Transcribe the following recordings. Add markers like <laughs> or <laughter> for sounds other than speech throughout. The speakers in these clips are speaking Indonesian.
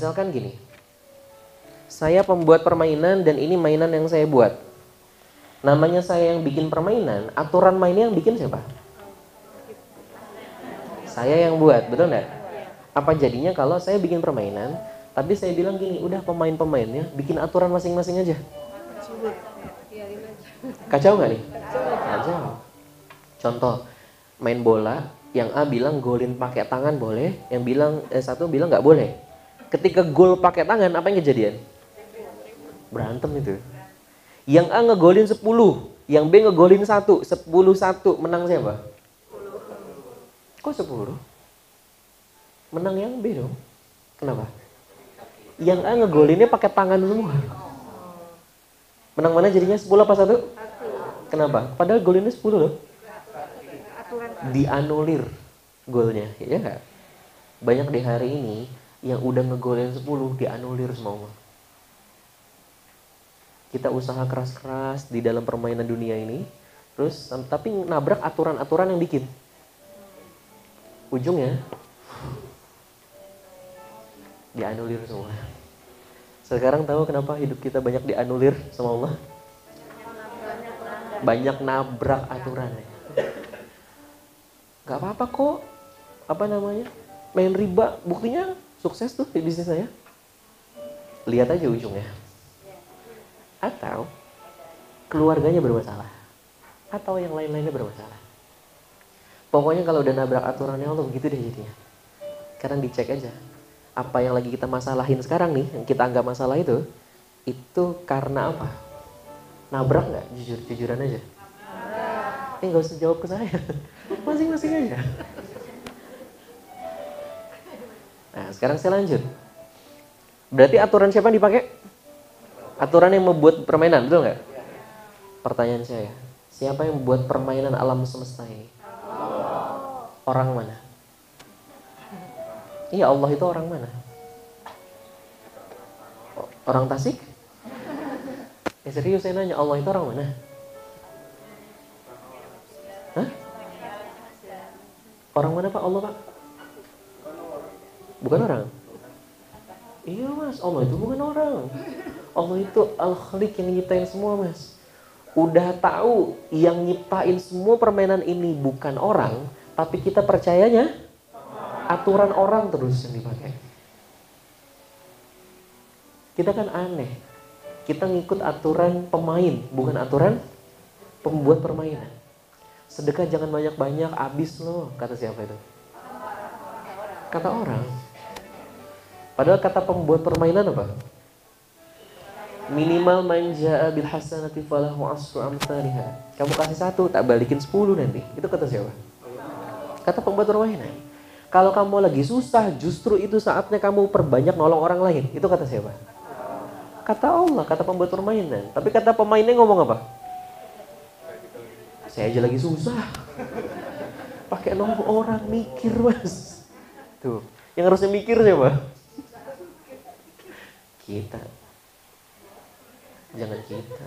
Misalkan gini, saya pembuat permainan dan ini mainan yang saya buat. Namanya saya yang bikin permainan, aturan mainnya yang bikin siapa? Saya yang buat, betul nggak? Apa jadinya kalau saya bikin permainan, tapi saya bilang gini, udah pemain-pemainnya bikin aturan masing-masing aja. Kacau nggak nih? Kacau. Contoh, main bola, yang A bilang golin pakai tangan boleh, yang bilang eh, satu bilang nggak boleh. Ketika gol pakai tangan, apa yang kejadian? Berantem itu. Yang A ngegolin 10, yang B ngegolin 1, 10 1, menang siapa? Kok 10? Menang yang B dong. Kenapa? Yang A ngegolinnya pakai tangan semua. Menang mana jadinya 10 apa 1? Kenapa? Padahal golinnya 10 loh. Dianulir golnya, ya enggak? Banyak di hari ini yang udah ngegolin 10 dianulir semua. Kita usaha keras-keras di dalam permainan dunia ini, terus tapi nabrak aturan-aturan yang bikin. Ujungnya dianulir semua. Sekarang tahu kenapa hidup kita banyak dianulir sama Allah? Banyak nabrak aturan. Gak apa-apa kok. Apa namanya? Main riba, buktinya sukses tuh di bisnis saya. Lihat aja ujungnya. Atau keluarganya bermasalah. Atau yang lain-lainnya bermasalah. Pokoknya kalau udah nabrak aturannya Allah begitu deh jadinya. Sekarang dicek aja. Apa yang lagi kita masalahin sekarang nih, yang kita anggap masalah itu, itu karena apa? Nabrak nggak? Jujur, jujuran aja. Eh nggak usah jawab ke saya. <laughs> Masing-masing aja. Nah sekarang saya lanjut. Berarti aturan siapa yang dipakai? Aturan yang membuat permainan, betul nggak? Pertanyaan saya, siapa yang membuat permainan alam semesta ini? Orang mana? Iya Allah itu orang mana? Orang Tasik? Eh serius saya nanya, Allah itu orang mana? Hah? Orang mana Pak? Allah Pak? Bukan orang? Iya mas, Allah itu bukan orang. Allah itu al-khaliq yang nyiptain semua mas. Udah tahu yang nyiptain semua permainan ini bukan orang, tapi kita percayanya aturan orang terus yang dipakai. Kita kan aneh. Kita ngikut aturan pemain, bukan aturan pembuat permainan. Sedekah jangan banyak-banyak, habis loh, kata siapa itu? Kata orang. Padahal kata pembuat permainan apa? Minimal manja bil hasanati falahu asru amsalihha. Kamu kasih satu, tak balikin sepuluh nanti. Itu kata siapa? Kata pembuat permainan. Kalau kamu lagi susah, justru itu saatnya kamu perbanyak nolong orang lain. Itu kata siapa? Kata Allah, kata pembuat permainan. Tapi kata pemainnya ngomong apa? Saya aja lagi susah. Pakai nolong orang, mikir mas. Tuh, yang harusnya mikir siapa? Kita. Jangan kita.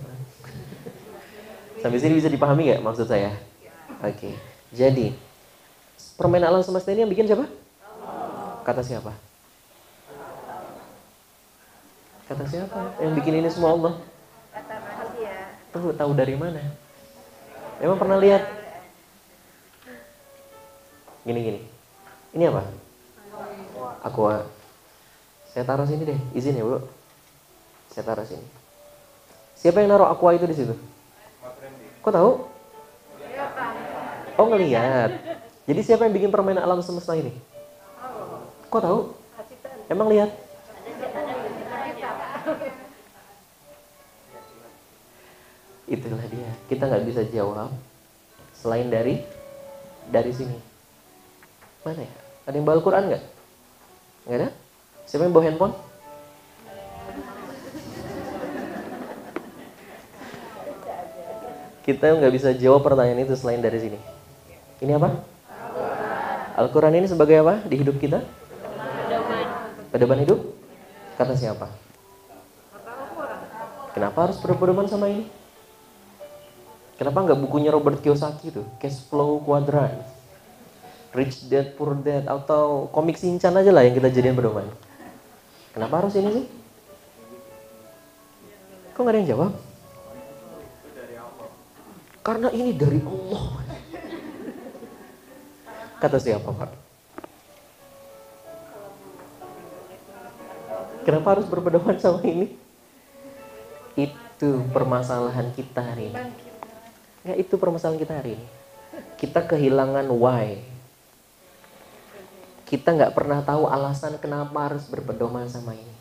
Sampai sini bisa dipahami nggak maksud saya? Oke jadi permainan alam semesta ini yang bikin siapa? Kata siapa? Kata siapa? Yang bikin ini semua Allah. Tahu tahu dari mana? Emang pernah lihat? Gini gini. Ini apa? Aqua saya taruh sini deh, izin ya bu. Saya taruh sini. Siapa yang naruh aqua itu di situ? Kok tahu? Oh ngelihat. Jadi siapa yang bikin permainan alam semesta ini? Kok tahu? Emang lihat? Itulah dia. Kita nggak bisa jawab selain dari dari sini. Mana ya? Ada yang bawa Al-Quran nggak? Nggak ada? Siapa yang bawa handphone? Kita nggak bisa jawab pertanyaan itu selain dari sini. Ini apa? Al-Quran ini sebagai apa di hidup kita? Pedoman hidup? Kata siapa? Kenapa harus berpedoman sama ini? Kenapa nggak bukunya Robert Kiyosaki itu? Cash Flow Quadrant. Rich Dad Poor Dad atau komik Sinchan aja lah yang kita jadiin pedoman. Kenapa harus ini sih? Kok nggak ada yang jawab? Karena ini dari Allah. Kata siapa Pak? Kenapa harus berpedoman sama ini? Itu permasalahan kita hari ini. Ya itu permasalahan kita hari ini. Kita kehilangan why. Kita nggak pernah tahu alasan kenapa harus berpedoman sama ini.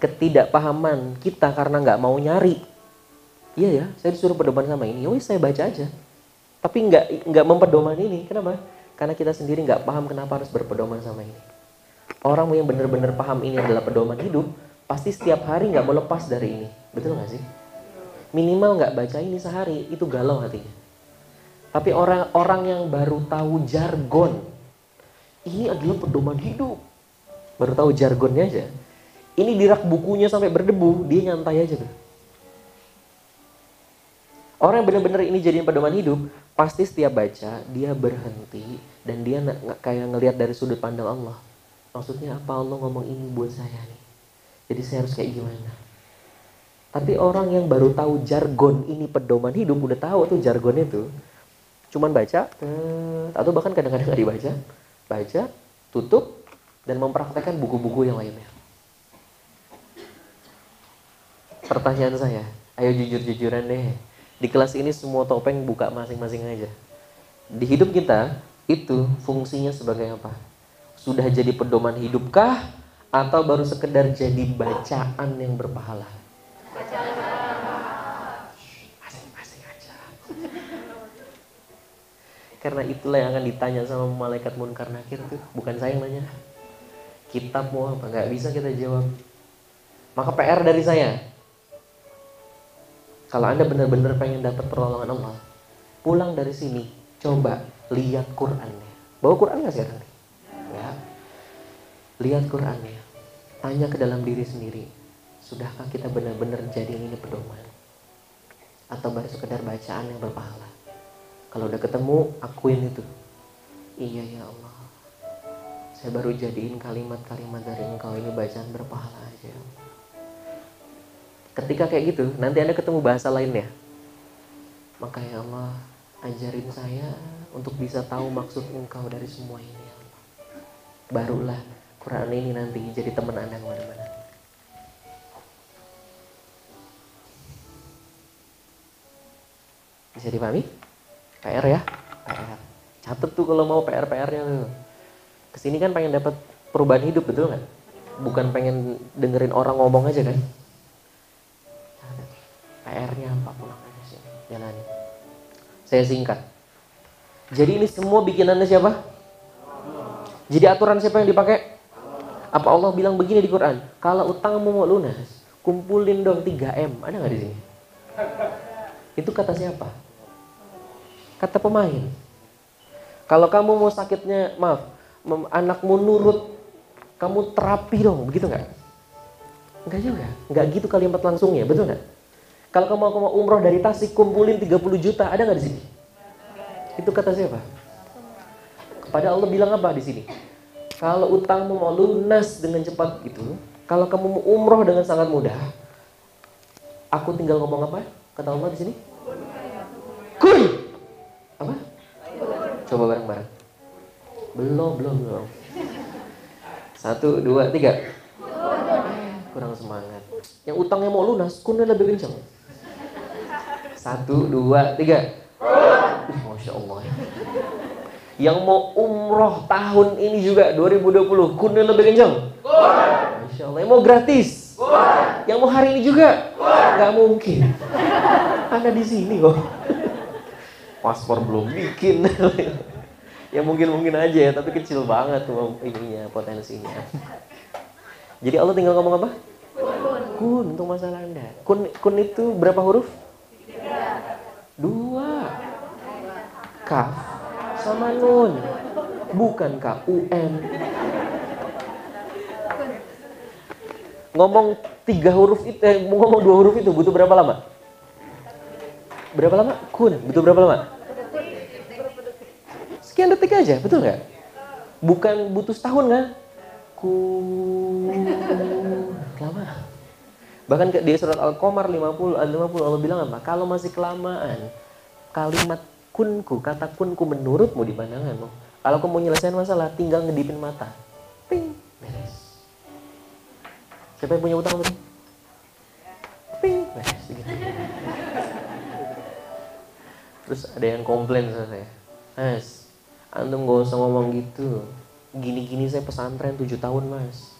Ketidakpahaman kita karena nggak mau nyari. Iya ya, saya disuruh pedoman sama ini. Yowis saya baca aja. Tapi nggak nggak mempedoman ini. Kenapa? Karena kita sendiri nggak paham kenapa harus berpedoman sama ini. Orang yang benar-benar paham ini adalah pedoman hidup, pasti setiap hari nggak mau lepas dari ini. Betul nggak sih? Minimal nggak baca ini sehari, itu galau hatinya. Tapi orang-orang yang baru tahu jargon, ini adalah pedoman hidup. Baru tahu jargonnya aja. Ini dirak bukunya sampai berdebu, dia nyantai aja tuh. Orang yang benar-benar ini jadiin pedoman hidup, pasti setiap baca dia berhenti dan dia kayak ngelihat dari sudut pandang Allah maksudnya apa Allah ngomong ini buat saya nih jadi saya harus kayak gimana tapi orang yang baru tahu jargon ini pedoman hidup udah tahu tuh jargon itu cuman baca atau bahkan kadang-kadang nggak dibaca baca tutup dan mempraktekkan buku-buku yang lainnya. Pertanyaan saya ayo jujur-jujuran deh. Di kelas ini semua topeng buka masing-masing aja. Di hidup kita itu fungsinya sebagai apa? Sudah jadi pedoman hidupkah? Atau baru sekedar jadi bacaan yang berpahala? Masing-masing aja. Karena itulah yang akan ditanya sama malaikat munkar nakir tuh, bukan saya yang nanya. Kitab mau apa? Gak bisa kita jawab. Maka PR dari saya, kalau Anda benar-benar pengen dapat pertolongan Allah, pulang dari sini, coba lihat Qurannya. Bawa Quran nggak sekarang? Ya. Lihat Qurannya. Tanya ke dalam diri sendiri. Sudahkah kita benar-benar jadi ini pedoman? Atau baru sekedar bacaan yang berpahala? Kalau udah ketemu, akuin itu. Iya ya Allah. Saya baru jadiin kalimat-kalimat dari engkau ini bacaan berpahala aja. Ya Ketika kayak gitu, nanti Anda ketemu bahasa lainnya. Maka ya Allah, ajarin saya untuk bisa tahu maksud engkau dari semua ini barulah Quran ini nanti jadi teman Anda ke mana-mana. Bisa dipahami? PR ya? PR. Catat tuh kalau mau PR-PR-nya tuh. Ke sini kan pengen dapat perubahan hidup, betul nggak? Bukan pengen dengerin orang ngomong aja kan? PR-nya apa pulang aja sih, jalani. Saya singkat. Jadi ini semua bikinannya siapa? Jadi aturan siapa yang dipakai? Apa Allah bilang begini di Quran? Kalau utangmu mau lunas, kumpulin dong 3M. Ada nggak di sini? Itu kata siapa? Kata pemain. Kalau kamu mau sakitnya, maaf, anakmu nurut, kamu terapi dong, begitu nggak? Enggak juga, enggak gitu kalimat langsungnya, betul nggak? Kalau kamu mau umroh dari Tasik, kumpulin 30 juta, ada nggak di sini? Itu kata siapa? Pada Allah bilang apa di sini? Kalau utangmu mau lunas dengan cepat gitu, kalau kamu mau umroh dengan sangat mudah, aku tinggal ngomong apa? Kata Allah di sini? Kun. Coba bareng-bareng. Belum, belum, belum. Satu, dua, tiga. Kurang semangat. Yang utangnya mau lunas, kunnya lebih kencang. Satu, dua, tiga. Masya Allah yang mau umroh tahun ini juga 2020 kuning lebih kencang Masya Allah yang mau gratis yang mau hari ini juga nggak mungkin anda di sini kok paspor belum bikin <laughs> ya mungkin mungkin aja ya tapi kecil banget tuh ininya potensinya jadi Allah tinggal ngomong apa kun untuk masalah anda kun kun itu berapa huruf dua kaf sama nun. Bukan KUN. Ngomong tiga huruf itu, eh, ngomong dua huruf itu butuh berapa lama? Berapa lama? Kun, butuh berapa lama? Sekian detik aja, betul nggak? Bukan butuh setahun kan? Lama. Bahkan di surat Al-Qamar 50 50 Allah bilang apa? Kalau masih kelamaan kalimat kunku, kata kunku menurutmu di pandanganmu. Kalau kamu mau masalah, tinggal ngedipin mata. Ping, beres. Siapa yang punya utang tadi? Ping, beres. Gitu. Terus ada yang komplain sama saya. Mas, antum gak usah ngomong gitu. Gini-gini saya pesantren 7 tahun mas.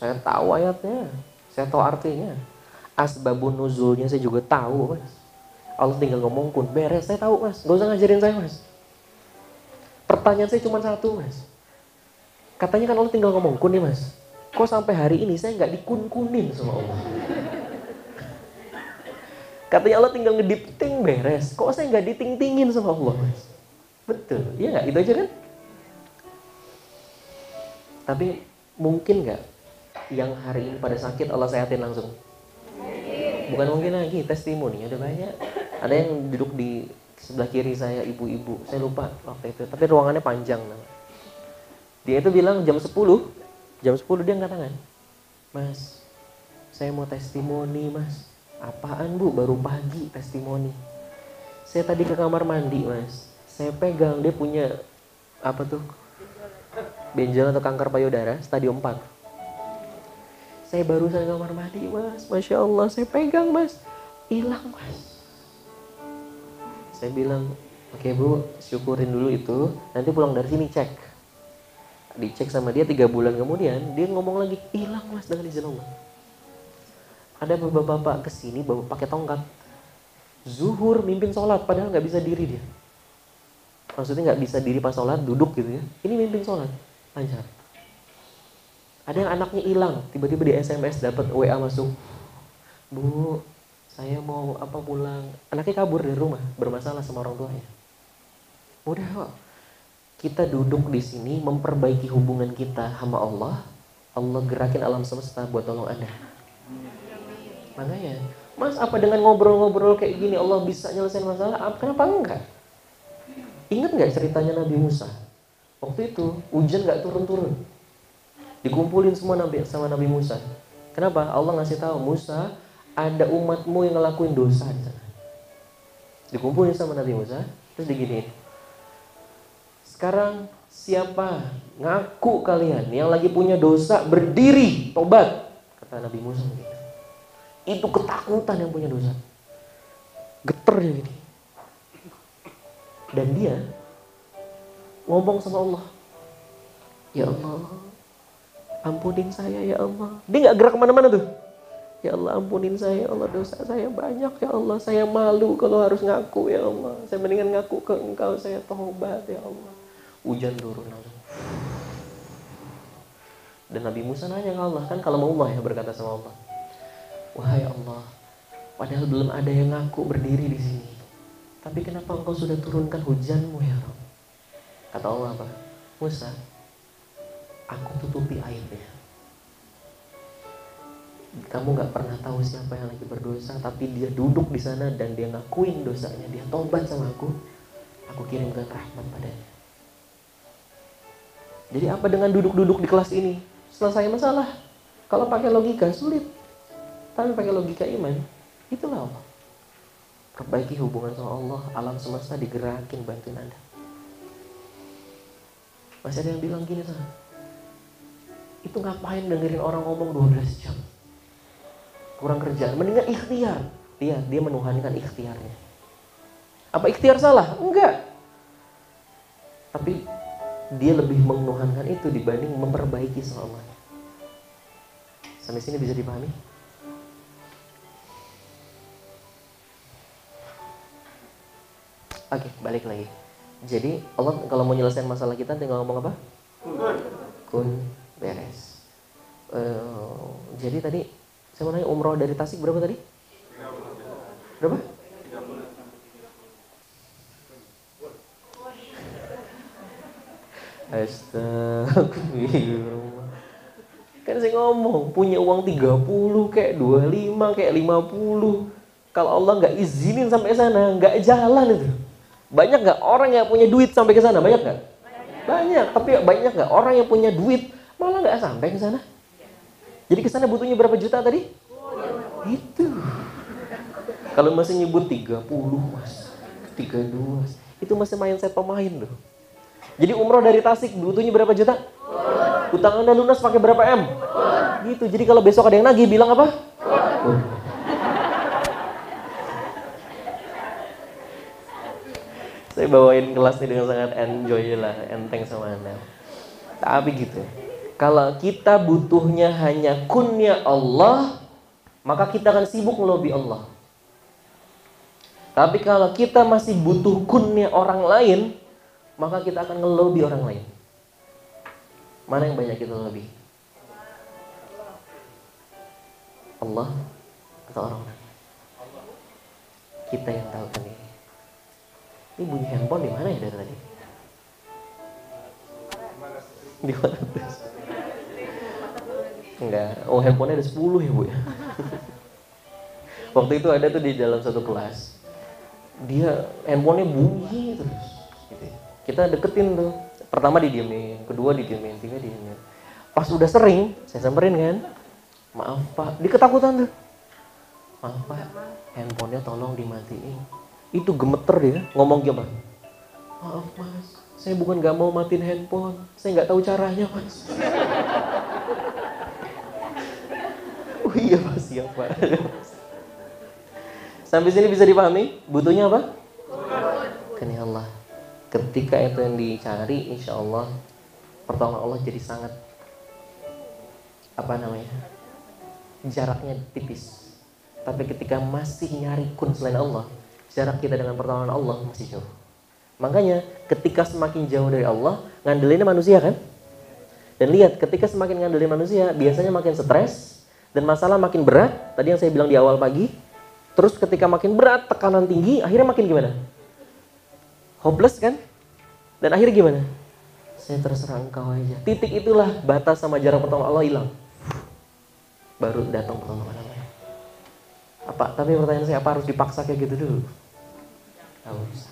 Saya tahu ayatnya, saya tahu artinya. Asbabun nuzulnya saya juga tahu mas. Allah tinggal ngomong kun, beres saya tahu mas. Gak usah ngajarin saya mas. Pertanyaan saya cuma satu mas. Katanya kan Allah tinggal ngomong kun nih mas. Kok sampai hari ini saya nggak dikun-kunin sama Allah? Katanya Allah tinggal ngedipting beres. Kok saya nggak diting-tingin sama Allah mas? Betul, iya nggak? Itu aja kan? Tapi mungkin nggak yang hari ini pada sakit Allah sehatin langsung? Bukan mungkin lagi, testimoni ada banyak. Ada yang duduk di sebelah kiri saya ibu-ibu, saya lupa waktu itu. Tapi ruangannya panjang. Dia itu bilang jam 10, jam 10 dia angkat tangan. Mas, saya mau testimoni mas. Apaan bu? Baru pagi testimoni. Saya tadi ke kamar mandi mas. Saya pegang dia punya apa tuh? Benjol atau kanker payudara stadium 4. Saya baru ke kamar mandi mas. Masya Allah saya pegang mas. Hilang mas. Saya bilang, oke okay, bu, syukurin dulu itu. Nanti pulang dari sini cek. Dicek sama dia tiga bulan kemudian, dia ngomong lagi, hilang mas dengan izin Allah ada bapak-bapak ke sini bapak pakai tongkat zuhur mimpin sholat padahal nggak bisa diri dia maksudnya nggak bisa diri pas sholat duduk gitu ya. Ini mimpin sholat lancar. Ada yang anaknya hilang tiba-tiba di SMS dapat WA masuk bu saya mau apa pulang. Anaknya kabur dari rumah bermasalah sama orang tuanya. Mudah kok. Kita duduk di sini memperbaiki hubungan kita sama Allah Allah gerakin alam semesta buat tolong anda. Makanya, Mas apa dengan ngobrol-ngobrol kayak gini? Allah bisa nyelesain masalah? Kenapa enggak? Ingat nggak ceritanya Nabi Musa? Waktu itu hujan nggak turun-turun. Dikumpulin semua Nabi sama Nabi Musa. Kenapa? Allah ngasih tahu Musa ada umatmu yang ngelakuin dosa. Dikumpulin sama Nabi Musa, terus diginiin. Sekarang siapa ngaku kalian yang lagi punya dosa berdiri tobat kata Nabi Musa itu ketakutan yang punya dosa. Geter gini. Dan dia ngomong sama Allah. Ya Allah, ampunin saya ya Allah. Dia nggak gerak ke mana-mana tuh. Ya Allah ampunin saya, ya Allah dosa saya banyak ya Allah. Saya malu kalau harus ngaku ya Allah. Saya mendingan ngaku ke engkau, saya tobat ya Allah. Hujan turun langsung. Dan Nabi Musa nanya ke Allah, kan kalau mau Allah ya berkata sama Allah. Wahai Allah, padahal belum ada yang ngaku berdiri di sini. Tapi kenapa engkau sudah turunkan hujanmu ya Rob? Kata Allah apa? Musa, aku tutupi airnya. Kamu gak pernah tahu siapa yang lagi berdosa, tapi dia duduk di sana dan dia ngakuin dosanya, dia tobat sama aku. Aku kirimkan rahmat padanya. Jadi apa dengan duduk-duduk di kelas ini? Selesai masalah. Kalau pakai logika sulit. Tapi pakai logika iman, itulah Allah. Perbaiki hubungan sama Allah, alam semesta digerakin bantuin Anda. Masih ada yang bilang gini sana. Itu ngapain dengerin orang ngomong 12 jam? Kurang kerjaan, mendingan ikhtiar. Dia dia menuhankan ikhtiarnya. Apa ikhtiar salah? Enggak. Tapi dia lebih menuhankan itu dibanding memperbaiki selamanya. Sampai sini bisa dipahami? Oke, balik lagi. Jadi Allah kalau mau nyelesain masalah kita tinggal ngomong apa? Kun beres. Uh, jadi tadi saya mau nanya umroh dari Tasik berapa tadi? Berapa? Astagfirullah. Kan saya ngomong punya uang 30 kayak 25 kayak 50. Kalau Allah nggak izinin sampai sana, nggak jalan itu. Banyak nggak orang yang punya duit sampai ke sana? Banyak nggak? Banyak. Tapi banyak nggak orang yang punya duit malah nggak sampai ke sana. Jadi ke sana butuhnya berapa juta tadi? Itu. Kalau masih nyebut 30 mas, 32 itu masih main set pemain loh. Jadi umroh dari Tasik butuhnya berapa juta? Utang anda lunas pakai berapa M? Gitu. Jadi kalau besok ada yang nagih bilang apa? Saya bawain kelas ini dengan sangat enjoy lah, enteng sama anda. Tapi gitu. Kalau kita butuhnya hanya kunnya Allah, maka kita akan sibuk melobi Allah. Tapi kalau kita masih butuh kunnya orang lain, maka kita akan ngelobi orang lain. Mana yang banyak kita lebih? Allah atau orang lain? Kita yang tahu kan ini. Ini bunyi handphone di mana ya dari tadi? Di mana? Enggak. Oh handphonenya ada 10 ya bu ya. <laughs> Waktu itu ada tuh di dalam satu kelas. Dia handphonenya bunyi terus. Gitu. Ya. Kita deketin tuh. Pertama didiemin, kedua didiemin, tiga didiemin. Pas udah sering, saya samperin kan. Maaf pak, dia ketakutan tuh. Maaf pak, handphonenya tolong dimatiin. Itu gemeter dia, ngomong gimana? Maaf mas, saya bukan gak mau matiin handphone. Saya nggak tahu caranya mas. <laughs> oh iya mas, siapa? Sampai sini bisa dipahami? Butuhnya apa? Kini Allah. Ketika itu yang dicari, insya Allah pertolongan Allah jadi sangat apa namanya jaraknya tipis. Tapi ketika masih nyari kun selain Allah, jarak kita dengan pertolongan Allah masih jauh. Makanya ketika semakin jauh dari Allah, ngandelinnya manusia kan? Dan lihat, ketika semakin ngandelin manusia, biasanya makin stres dan masalah makin berat. Tadi yang saya bilang di awal pagi, Terus ketika makin berat, tekanan tinggi, akhirnya makin gimana? Hopeless kan? Dan akhirnya gimana? Saya terserah engkau aja. Titik itulah batas sama jarak pertolongan Allah hilang. Baru datang pertolongan Allah. Apa? Tapi pertanyaan saya apa harus dipaksa kayak gitu dulu? Tahu.